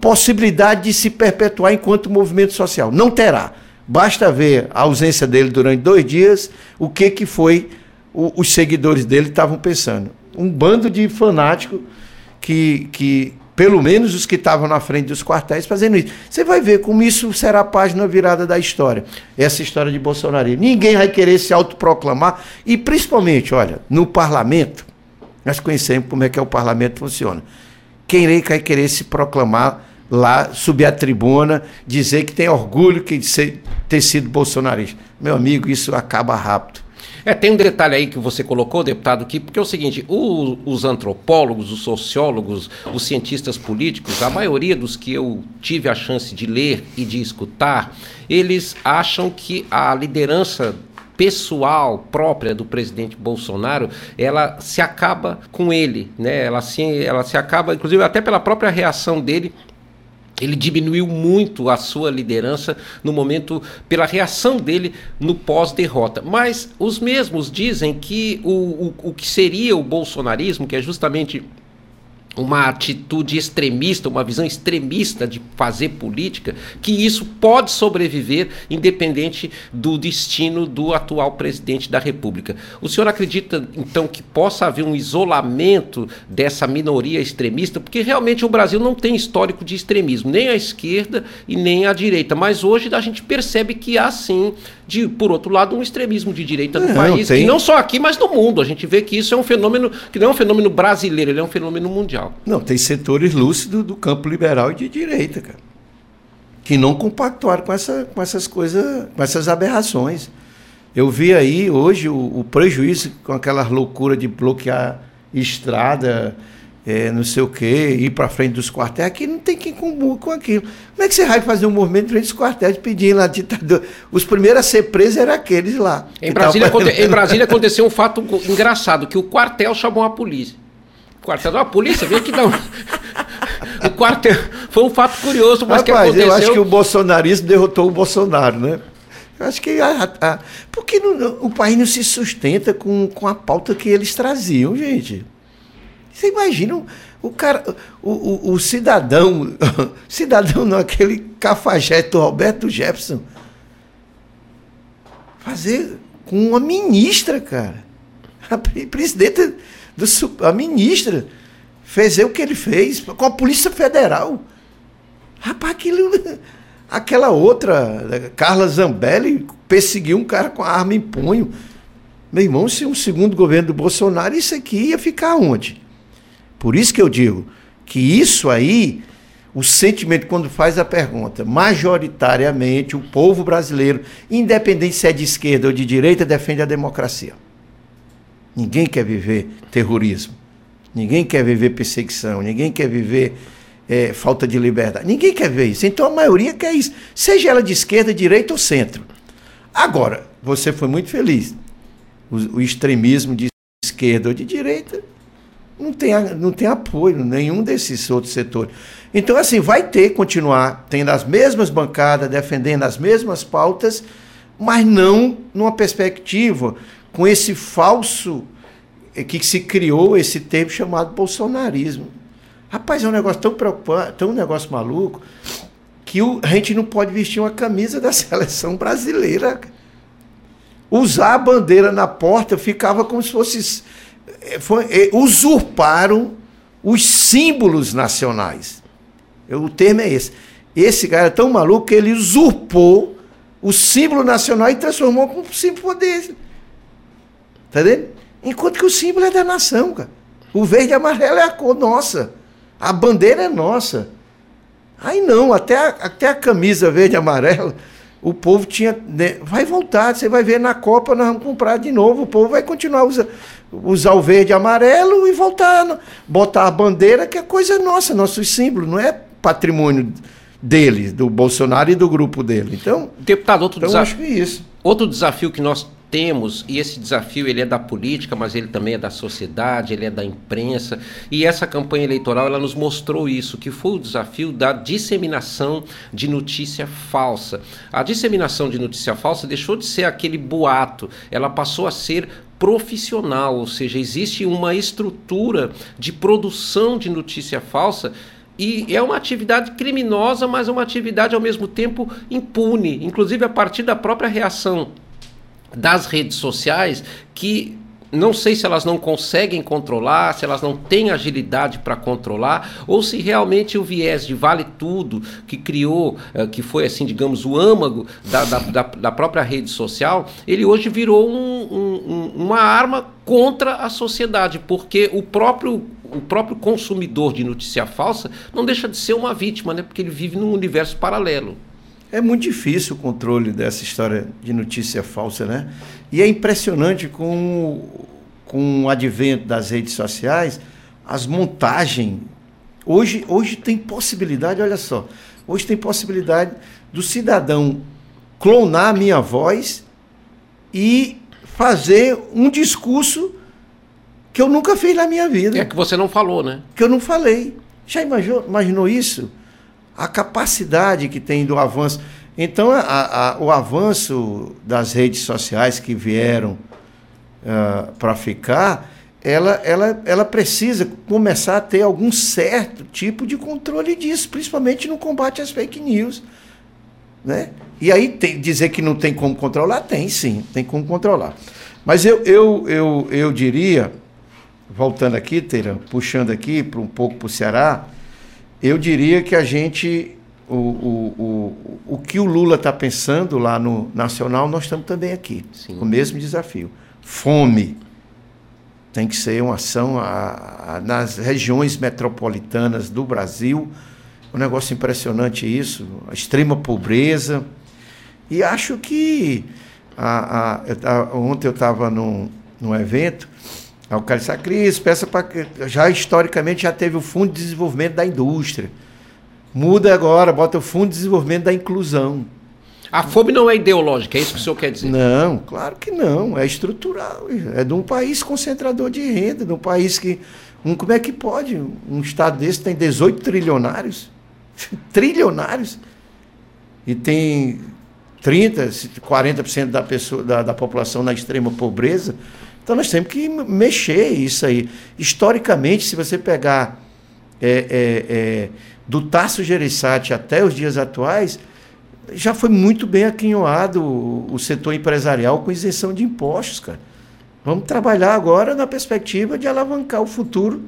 [SPEAKER 3] possibilidade de se perpetuar enquanto movimento social. Não terá. Basta ver a ausência dele durante dois dias, o que, que foi o, os seguidores dele estavam pensando um bando de fanáticos que, que pelo menos os que estavam na frente dos quartéis fazendo isso. Você vai ver como isso será a página virada da história. Essa história de Bolsonaro. Ninguém vai querer se autoproclamar. E principalmente, olha, no parlamento, nós conhecemos como é que é o parlamento funciona. Quem vai querer se proclamar lá, subir a tribuna, dizer que tem orgulho de ser, ter sido bolsonarista. Meu amigo, isso acaba rápido.
[SPEAKER 2] É, tem um detalhe aí que você colocou, deputado, aqui, porque é o seguinte: o, os antropólogos, os sociólogos, os cientistas políticos, a maioria dos que eu tive a chance de ler e de escutar, eles acham que a liderança pessoal própria do presidente Bolsonaro, ela se acaba com ele, né? Ela se, ela se acaba, inclusive até pela própria reação dele ele diminuiu muito a sua liderança no momento, pela reação dele no pós-derrota. Mas os mesmos dizem que o, o, o que seria o bolsonarismo, que é justamente uma atitude extremista, uma visão extremista de fazer política, que isso pode sobreviver independente do destino do atual presidente da República. O senhor acredita então que possa haver um isolamento dessa minoria extremista? Porque realmente o Brasil não tem histórico de extremismo, nem à esquerda e nem à direita, mas hoje a gente percebe que há sim, de, por outro lado, um extremismo de direita no não, país, tem... não só aqui, mas no mundo. A gente vê que isso é um fenômeno que não é um fenômeno brasileiro, ele é um fenômeno mundial.
[SPEAKER 3] Não, tem setores lúcidos do campo liberal e de direita, cara. Que não compactuaram com, essa, com essas coisas, com essas aberrações. Eu vi aí hoje o, o prejuízo com aquela loucura de bloquear estrada, é, não sei o quê, ir para frente dos quartéis. Aqui não tem quem comum com aquilo. Como é que você vai fazer um movimento frente dos quartéis pedindo lá ditador? Os primeiros a ser presos eram aqueles lá.
[SPEAKER 2] Em Brasília, em Brasília aconteceu um fato engraçado, que o quartel chamou a polícia quartel da polícia, veio aqui dar um... o quartel foi um fato curioso, mas Rapaz, que aconteceu...
[SPEAKER 3] eu acho que o bolsonarismo derrotou o Bolsonaro, né? Acho que a, a, porque não, o país não se sustenta com, com a pauta que eles traziam, gente. Você imagina o cara, o, o, o cidadão, cidadão não, aquele cafajeste do Roberto Jefferson, fazer com uma ministra, cara. A presidenta, do, a ministra, fez o que ele fez com a Polícia Federal. Rapaz, aquilo Aquela outra, Carla Zambelli, perseguiu um cara com a arma em punho. Meu irmão, se um segundo governo do Bolsonaro, isso aqui ia ficar onde? Por isso que eu digo que isso aí, o sentimento, quando faz a pergunta, majoritariamente o povo brasileiro, independente se é de esquerda ou de direita, defende a democracia. Ninguém quer viver terrorismo. Ninguém quer viver perseguição. Ninguém quer viver é, falta de liberdade. Ninguém quer ver isso. Então a maioria quer isso. Seja ela de esquerda, direita ou centro. Agora, você foi muito feliz. O, o extremismo de esquerda ou de direita não tem, não tem apoio nenhum desses outros setores. Então, assim, vai ter, continuar tendo as mesmas bancadas, defendendo as mesmas pautas, mas não numa perspectiva com esse falso é, que se criou esse termo chamado bolsonarismo. Rapaz, é um negócio tão preocupante, tão um negócio maluco, que a gente não pode vestir uma camisa da seleção brasileira. Usar a bandeira na porta ficava como se fosse. Eh, foi, eh, usurparam os símbolos nacionais. O termo é esse. Esse cara é tão maluco que ele usurpou o símbolo nacional e transformou como um símbolo dele. Tá entendendo? Enquanto que o símbolo é da nação, cara. O verde e amarelo é a cor nossa. A bandeira é nossa. Aí não, até a, até a camisa verde e amarela, o povo tinha. Né, vai voltar, você vai ver na Copa, nós vamos comprar de novo. O povo vai continuar usar, usar o verde e amarelo e voltar, botar a bandeira, que é coisa nossa, nosso símbolo, não é patrimônio dele, do Bolsonaro e do grupo dele. Então,
[SPEAKER 2] deputado, outro
[SPEAKER 3] então
[SPEAKER 2] desafio.
[SPEAKER 3] acho que é isso.
[SPEAKER 2] Outro desafio que nós temos, e esse desafio ele é da política, mas ele também é da sociedade, ele é da imprensa, e essa campanha eleitoral ela nos mostrou isso, que foi o desafio da disseminação de notícia falsa. A disseminação de notícia falsa deixou de ser aquele boato, ela passou a ser profissional, ou seja, existe uma estrutura de produção de notícia falsa e é uma atividade criminosa, mas uma atividade ao mesmo tempo impune, inclusive a partir da própria reação das redes sociais que não sei se elas não conseguem controlar, se elas não têm agilidade para controlar, ou se realmente o viés de vale tudo que criou, eh, que foi assim, digamos, o âmago da, da, da, própria rede social, ele hoje virou um, um, uma arma contra a sociedade, porque o próprio o próprio consumidor de notícia falsa não deixa de ser uma vítima, né? porque ele vive num universo paralelo.
[SPEAKER 3] É muito difícil o controle dessa história de notícia falsa, né? E é impressionante com, com o advento das redes sociais, as montagens. Hoje, hoje tem possibilidade, olha só, hoje tem possibilidade do cidadão clonar a minha voz e fazer um discurso que eu nunca fiz na minha vida.
[SPEAKER 2] É que você não falou, né?
[SPEAKER 3] Que eu não falei. Já imaginou, imaginou isso? A capacidade que tem do avanço. Então, a, a, o avanço das redes sociais que vieram uh, para ficar, ela, ela, ela precisa começar a ter algum certo tipo de controle disso, principalmente no combate às fake news. Né? E aí tem, dizer que não tem como controlar, tem sim, tem como controlar. Mas eu, eu, eu, eu diria, voltando aqui, Teira, puxando aqui para um pouco para o Ceará, eu diria que a gente, o, o, o, o que o Lula está pensando lá no Nacional, nós estamos também aqui. Sim. O mesmo desafio. Fome. Tem que ser uma ação a, a, nas regiões metropolitanas do Brasil. Um negócio impressionante isso, a extrema pobreza. E acho que a, ontem eu estava num, num evento A Cris, peça para. Já historicamente já teve o Fundo de Desenvolvimento da Indústria. Muda agora, bota o Fundo de Desenvolvimento da Inclusão.
[SPEAKER 2] A fome não é ideológica, é isso que o senhor quer dizer?
[SPEAKER 3] Não, claro que não. É estrutural. É de um país concentrador de renda, de um país que. Um, como é que pode? Um estado desse tem 18 trilionários. trilionários. E tem 30%, 40% da, pessoa, da, da população na extrema pobreza. Então nós temos que mexer isso aí. Historicamente, se você pegar é, é, é, do Tasso Gereissati até os dias atuais, já foi muito bem aquinhoado o, o setor empresarial com isenção de impostos, cara. Vamos trabalhar agora na perspectiva de alavancar o futuro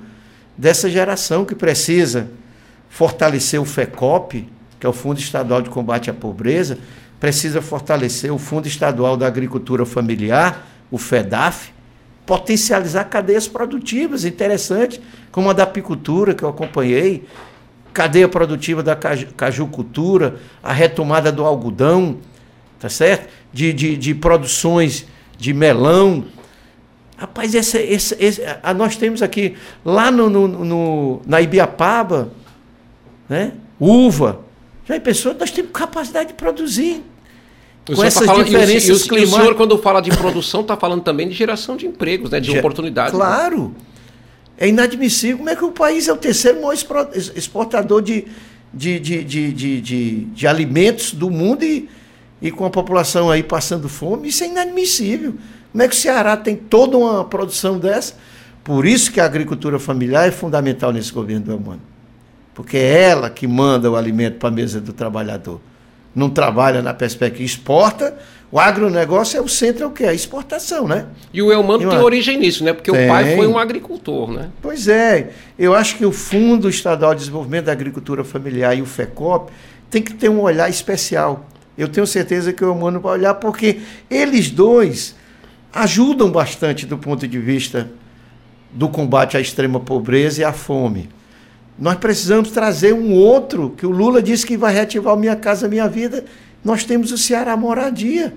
[SPEAKER 3] dessa geração que precisa fortalecer o FECOP, que é o Fundo Estadual de Combate à Pobreza, precisa fortalecer o Fundo Estadual da Agricultura Familiar, o FEDAF, potencializar cadeias produtivas interessantes, como a da apicultura, que eu acompanhei, cadeia produtiva da cajucultura, a retomada do algodão, tá certo? De, de, de produções de melão. Rapaz, esse, esse, a, nós temos aqui, lá no, no, no, na Ibiapaba, né? uva. Já pessoas, nós temos capacidade de produzir.
[SPEAKER 2] O com essas tá diferenças e o, climáticas. o senhor, quando fala de produção, está falando também de geração de empregos, né? de oportunidades.
[SPEAKER 3] Né? Claro. É inadmissível. Como é que o país é o terceiro maior exportador de, de, de, de, de, de, de alimentos do mundo e, e com a população aí passando fome? Isso é inadmissível. Como é que o Ceará tem toda uma produção dessa? Por isso que a agricultura familiar é fundamental nesse governo do Elmano. Porque é ela que manda o alimento para a mesa do trabalhador. Não trabalha na perspectiva, exporta, o agronegócio é o centro, é o que? A exportação, né?
[SPEAKER 2] E o Elmano tem origem nisso, né? Porque tem. o pai foi um agricultor, né?
[SPEAKER 3] Pois é. Eu acho que o Fundo Estadual de Desenvolvimento da Agricultura Familiar e o FECOP tem que ter um olhar especial. Eu tenho certeza que o Elmano vai olhar, porque eles dois ajudam bastante do ponto de vista do combate à extrema pobreza e à fome. Nós precisamos trazer um outro, que o Lula disse que vai reativar o Minha Casa Minha Vida, nós temos o Ceará Moradia.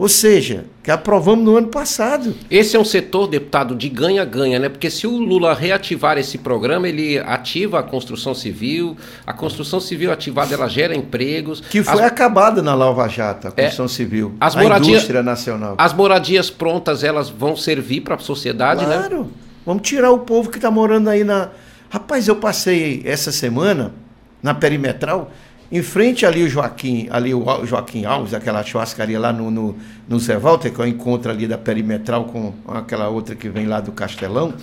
[SPEAKER 3] Ou seja, que aprovamos no ano passado.
[SPEAKER 2] Esse é um setor, deputado, de ganha-ganha, né? Porque se o Lula reativar esse programa, ele ativa a construção civil, a construção civil ativada, ela gera empregos.
[SPEAKER 3] Que foi as... acabada na Lava Jato, a construção é, civil.
[SPEAKER 2] As a moradia... indústria nacional. As moradias prontas, elas vão servir para a sociedade,
[SPEAKER 3] claro.
[SPEAKER 2] né? Claro.
[SPEAKER 3] Vamos tirar o povo que está morando aí na. Rapaz, eu passei essa semana na perimetral em frente ali o Joaquim, ali o Joaquim Alves, aquela churrascaria lá no, no, no Zé Walter, que é o encontro ali da perimetral com aquela outra que vem lá do Castelão,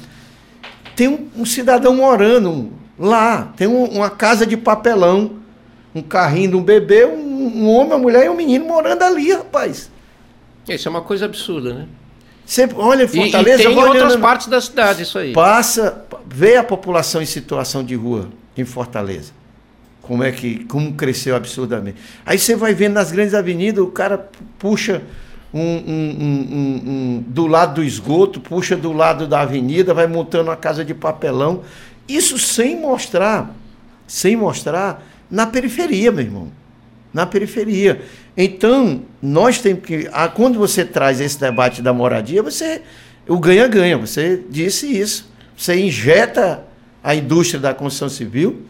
[SPEAKER 3] tem um, um cidadão morando lá, tem um, uma casa de papelão, um carrinho de um bebê, um, um homem, uma mulher e um menino morando ali, rapaz.
[SPEAKER 2] Isso é uma coisa absurda, né?
[SPEAKER 3] Sempre, olha, Fortaleza.
[SPEAKER 2] E, e tem em outras partes da cidade isso aí.
[SPEAKER 3] Passa, vê a população em situação de rua em Fortaleza como é que como cresceu absurdamente. Aí você vai vendo nas grandes avenidas, o cara puxa um, um, um, do lado do esgoto, puxa do lado da avenida, vai montando uma casa de papelão. Isso sem mostrar, sem mostrar na periferia, meu irmão. Na periferia. Então, nós temos que. Quando você traz esse debate da moradia, você. O ganha-ganha, você disse isso. Você injeta a indústria da construção civil,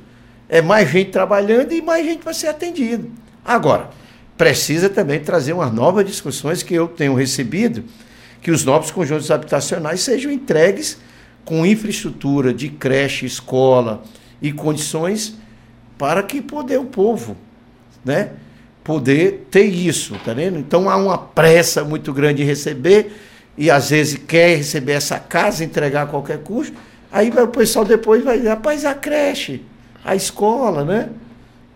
[SPEAKER 3] é mais gente trabalhando e mais gente vai ser atendido. Agora, precisa também trazer umas novas discussões que eu tenho recebido, que os novos conjuntos habitacionais sejam entregues com infraestrutura de creche, escola e condições para que poder o povo, né, poder ter isso, tá vendo? Então há uma pressa muito grande em receber e às vezes quer receber essa casa, entregar a qualquer custo, aí o pessoal depois vai dizer, rapaz, a creche, a escola, né?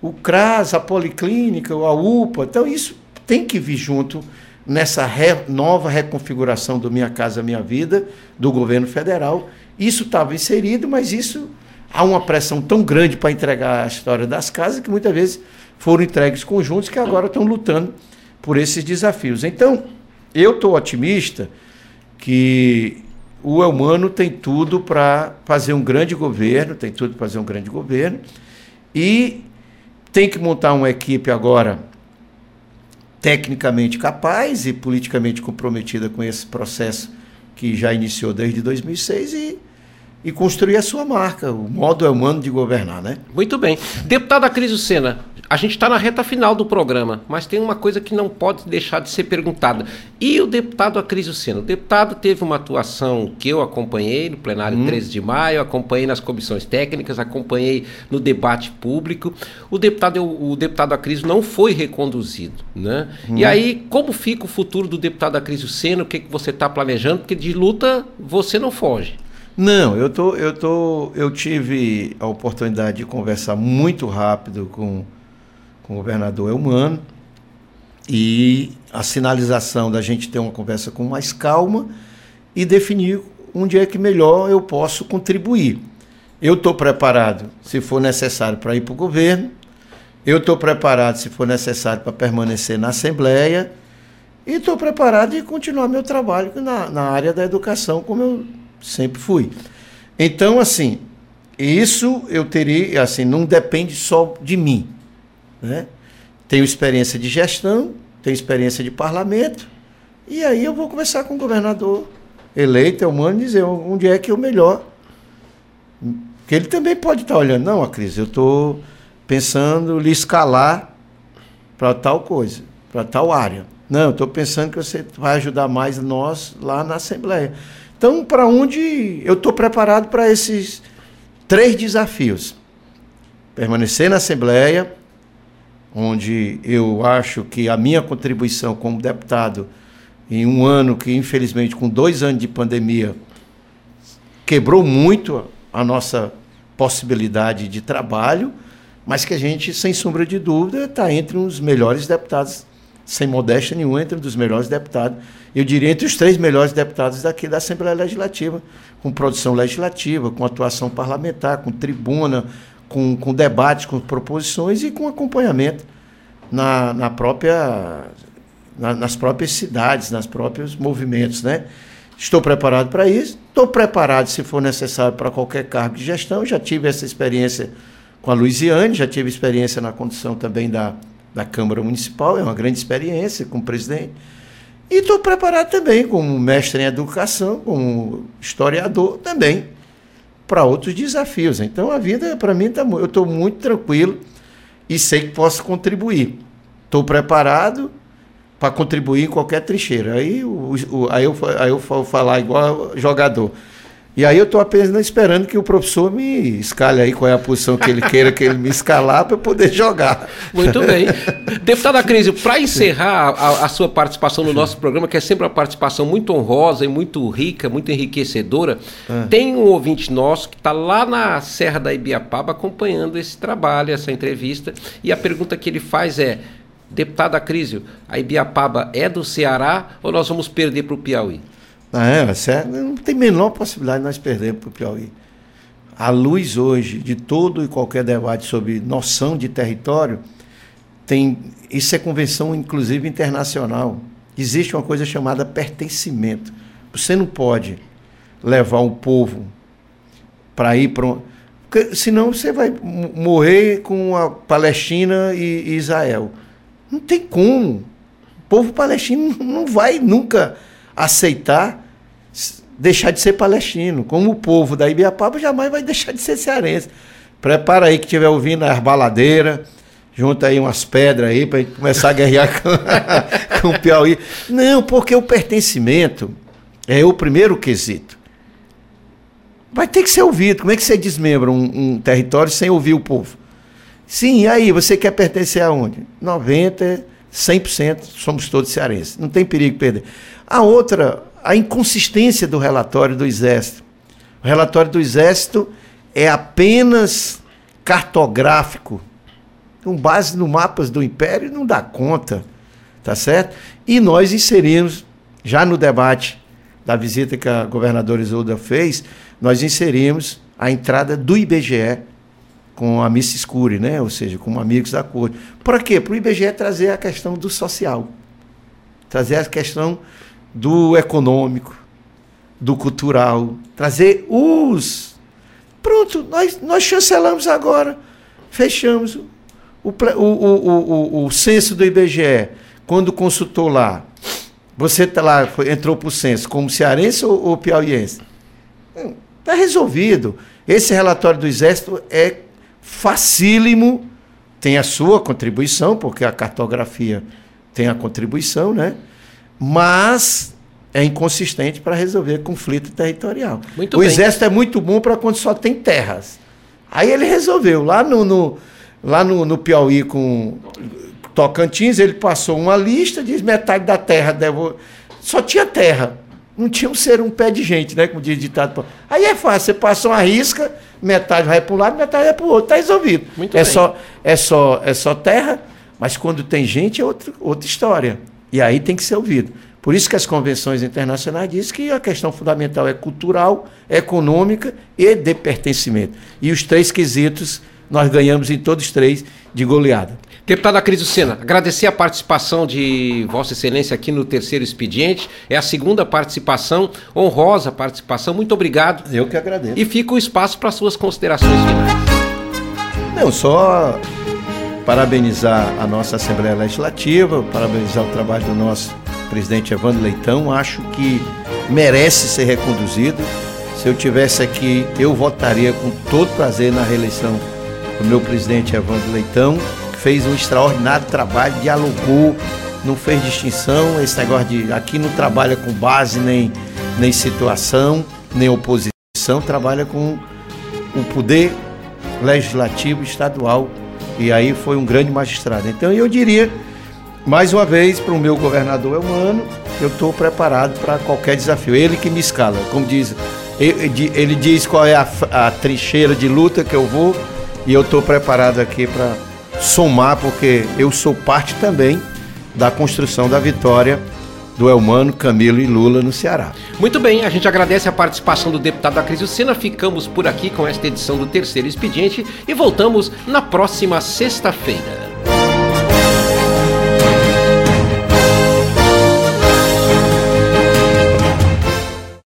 [SPEAKER 3] o CRAS, a Policlínica, a UPA. Então, isso tem que vir junto nessa re, nova reconfiguração do Minha Casa Minha Vida do governo federal. Isso estava inserido, mas isso há uma pressão tão grande para entregar a história das casas que muitas vezes foram entregues conjuntos que agora estão lutando por esses desafios. Então, eu estou otimista que o Elmano tem tudo para fazer um grande governo, tem tudo para fazer um grande governo, e tem que montar uma equipe agora tecnicamente capaz e politicamente comprometida com esse processo que já iniciou desde 2006 e e construir a sua marca. O modo é humano de governar, né?
[SPEAKER 2] Muito bem. Deputado Acrisio Sena, a gente está na reta final do programa, mas tem uma coisa que não pode deixar de ser perguntada. E o deputado Acrisio Sena? O deputado teve uma atuação que eu acompanhei no plenário hum. 13 de maio, acompanhei nas comissões técnicas, acompanhei no debate público. O deputado, o deputado Acrisio não foi reconduzido. Né? Hum. E aí, como fica o futuro do deputado Acrisio Sena? O que, que você está planejando? Porque de luta você não foge.
[SPEAKER 3] Não, eu, tô, eu, tô, eu tive a oportunidade de conversar muito rápido com com o governador Elmano, e a sinalização da gente ter uma conversa com mais calma e definir onde é que melhor eu posso contribuir. Eu estou preparado, se for necessário, para ir para o governo, eu estou preparado, se for necessário, para permanecer na Assembleia, e estou preparado de continuar meu trabalho na, na área da educação, como eu sempre fui. Então, assim, isso eu teria, assim, não depende só de mim. Né? Tenho experiência de gestão, tenho experiência de parlamento, e aí eu vou conversar com o governador eleito, é humano, dizer onde é que o melhor. Porque ele também pode estar olhando, não, a crise, eu estou pensando lhe escalar para tal coisa, para tal área. Não, estou pensando que você vai ajudar mais nós lá na Assembleia. Então, para onde eu estou preparado para esses três desafios: permanecer na Assembleia, onde eu acho que a minha contribuição como deputado, em um ano que, infelizmente, com dois anos de pandemia, quebrou muito a nossa possibilidade de trabalho, mas que a gente, sem sombra de dúvida, está entre os melhores deputados, sem modéstia nenhuma, entre os melhores deputados. Eu diria entre os três melhores deputados daqui da Assembleia Legislativa, com produção legislativa, com atuação parlamentar, com tribuna, com, com debates, com proposições e com acompanhamento na, na própria, na, nas próprias cidades, nas próprios movimentos. Né? Estou preparado para isso, estou preparado, se for necessário, para qualquer cargo de gestão. Já tive essa experiência com a Luiziane, já tive experiência na condição também da, da Câmara Municipal, é uma grande experiência como presidente. E estou preparado também como mestre em educação, como historiador também para outros desafios. Então a vida, para mim, tá, eu estou muito tranquilo e sei que posso contribuir. Estou preparado para contribuir em qualquer trincheira. Aí, o, o, aí, eu, aí eu vou falar igual jogador. E aí eu estou apenas esperando que o professor me escale aí qual é a posição que ele queira que ele me escalar para poder jogar.
[SPEAKER 2] Muito bem. Deputado Acrisio, para encerrar a, a, sua participação no nosso programa, que é sempre uma participação muito honrosa e muito rica, muito enriquecedora, ah. tem um ouvinte nosso que está lá na Serra da Ibiapaba acompanhando esse trabalho, essa entrevista, e a pergunta que ele faz é, deputado Acrisio, a Ibiapaba é do Ceará ou nós vamos perder para o Piauí?
[SPEAKER 3] Ah, é, não tem menor possibilidade de nós perdermos para o Piauí. A luz hoje de todo e qualquer debate sobre noção de território, tem isso é convenção, inclusive, internacional. Existe uma coisa chamada pertencimento. Você não pode levar um povo para ir para um. Senão você vai morrer com a Palestina e Israel. Não tem como. O povo palestino não vai nunca aceitar deixar de ser palestino. Como o povo da Ibiapaba jamais vai deixar de ser cearense. Prepara aí que estiver ouvindo as baladeiras, junta aí umas pedras aí para gente começar a guerrear com, com o Piauí. Não, porque o pertencimento é o primeiro quesito. Vai ter que ser ouvido. Como é que você desmembra um, um território sem ouvir o povo? Sim, aí você quer pertencer aonde? 90, 100% somos todos cearenses. Não tem perigo perder. A outra, a inconsistência do relatório do Exército. O relatório do Exército é apenas cartográfico, com base no mapas do Império, não dá conta, tá certo? E nós inserimos, já no debate da visita que a governadora Isolda fez, nós inserimos a entrada do IBGE com a Miss Scuri, né? ou seja, como amigos da corte. Para quê? Para o IBGE trazer a questão do social, trazer a questão do econômico, do cultural, trazer os. Pronto, nós, nós chancelamos agora, fechamos o, o, o, o, o censo do IBGE. Quando consultou lá, você tá lá, foi, entrou para o censo como cearense ou, ou piauiense? Está resolvido. Esse relatório do Exército é facílimo, tem a sua contribuição, porque a cartografia tem a contribuição, né? Mas é inconsistente para resolver conflito territorial. Muito o bem. Exército é muito bom para quando só tem terras. Aí ele resolveu. Lá no, no lá no, no Piauí com Tocantins, ele passou uma lista, diz metade da terra devo... só tinha terra. Não tinha um ser um pé de gente, né? Como diz ditado. Aí é fácil, você passa uma risca, metade vai para um lado, metade vai para o outro. Está resolvido. Muito é, bem. Só, é, só, é só terra, mas quando tem gente é outro, outra história. E aí tem que ser ouvido. Por isso que as convenções internacionais dizem que a questão fundamental é cultural, econômica e de pertencimento. E os três quesitos nós ganhamos em todos os três de goleada.
[SPEAKER 2] Deputada Cris Lucena, agradecer a participação de Vossa Excelência aqui no terceiro expediente. É a segunda participação, honrosa participação. Muito obrigado.
[SPEAKER 3] Eu que agradeço.
[SPEAKER 2] E fica o espaço para suas considerações finais.
[SPEAKER 3] Não, só parabenizar a nossa Assembleia Legislativa, parabenizar o trabalho do nosso presidente Evandro Leitão. Acho que merece ser reconduzido. Se eu tivesse aqui, eu votaria com todo prazer na reeleição do meu presidente Evandro Leitão, fez um extraordinário trabalho, dialogou, não fez distinção, esse negócio de aqui não trabalha com base nem, nem situação, nem oposição, trabalha com o poder legislativo estadual. E aí foi um grande magistrado. Então eu diria, mais uma vez, para o meu governador humano, eu estou preparado para qualquer desafio. Ele que me escala, como diz, ele, ele diz qual é a, a trincheira de luta que eu vou e eu estou preparado aqui para somar, porque eu sou parte também da construção da vitória do Elmano, Camilo e Lula no Ceará.
[SPEAKER 2] Muito bem, a gente agradece a participação do deputado Acrisio Sena. Ficamos por aqui com esta edição do Terceiro Expediente e voltamos na próxima sexta-feira.